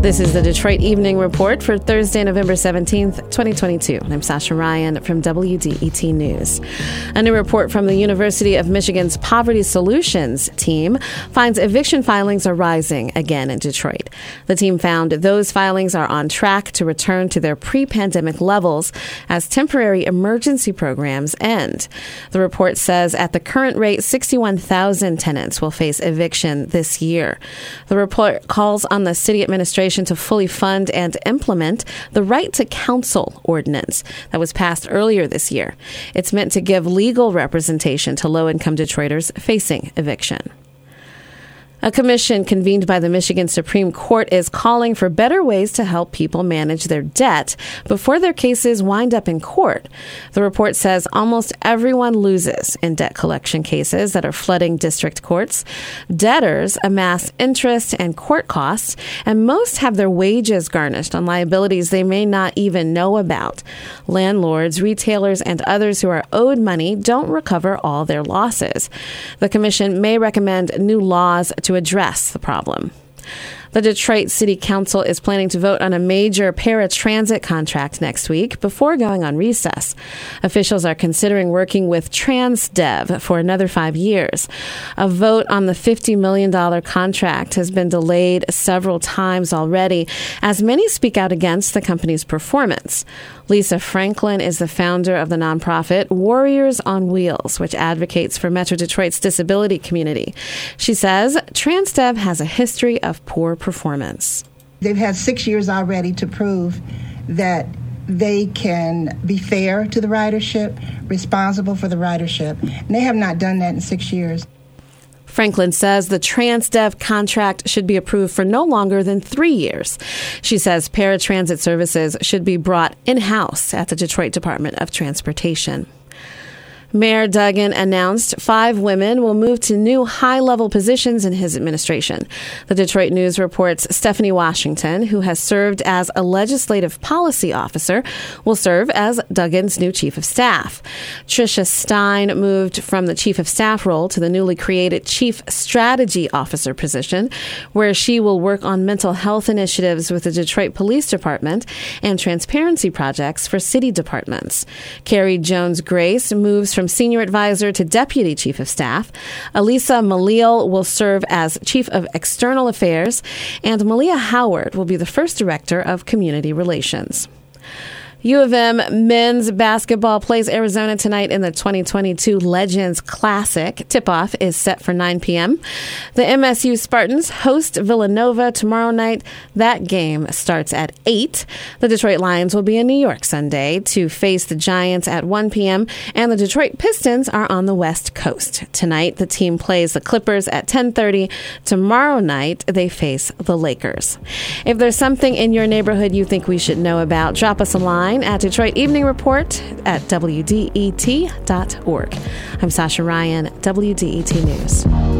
This is the Detroit Evening Report for Thursday, November 17th, 2022. I'm Sasha Ryan from WDET News. A new report from the University of Michigan's Poverty Solutions team finds eviction filings are rising again in Detroit. The team found those filings are on track to return to their pre pandemic levels as temporary emergency programs end. The report says at the current rate, 61,000 tenants will face eviction this year. The report calls on the city administration to fully fund and implement the Right to Counsel ordinance that was passed earlier this year. It's meant to give legal representation to low income Detroiters facing eviction. A commission convened by the Michigan Supreme Court is calling for better ways to help people manage their debt before their cases wind up in court. The report says almost everyone loses in debt collection cases that are flooding district courts. Debtors amass interest and court costs, and most have their wages garnished on liabilities they may not even know about. Landlords, retailers, and others who are owed money don't recover all their losses. The commission may recommend new laws to to address the problem. The Detroit City Council is planning to vote on a major paratransit contract next week before going on recess. Officials are considering working with Transdev for another five years. A vote on the $50 million contract has been delayed several times already, as many speak out against the company's performance. Lisa Franklin is the founder of the nonprofit Warriors on Wheels, which advocates for Metro Detroit's disability community. She says Transdev has a history of poor performance. They've had six years already to prove that they can be fair to the ridership, responsible for the ridership. And they have not done that in six years. Franklin says the Transdev contract should be approved for no longer than three years. She says paratransit services should be brought in house at the Detroit Department of Transportation. Mayor Duggan announced five women will move to new high level positions in his administration. The Detroit News reports Stephanie Washington, who has served as a legislative policy officer, will serve as Duggan's new chief of staff. Tricia Stein moved from the chief of staff role to the newly created chief strategy officer position, where she will work on mental health initiatives with the Detroit Police Department and transparency projects for city departments. Carrie Jones Grace moves from senior advisor to deputy chief of staff. Elisa Malil will serve as chief of external affairs, and Malia Howard will be the first director of community relations. U of M men's basketball plays Arizona tonight in the 2022 Legends Classic. Tip off is set for 9 p.m. The MSU Spartans host Villanova tomorrow night. That game starts at 8. The Detroit Lions will be in New York Sunday to face the Giants at 1 p.m. And the Detroit Pistons are on the West Coast. Tonight, the team plays the Clippers at 10:30. Tomorrow night, they face the Lakers. If there's something in your neighborhood you think we should know about, drop us a line online at Detroit Evening Report at WDET.org. I'm Sasha Ryan, WDET News.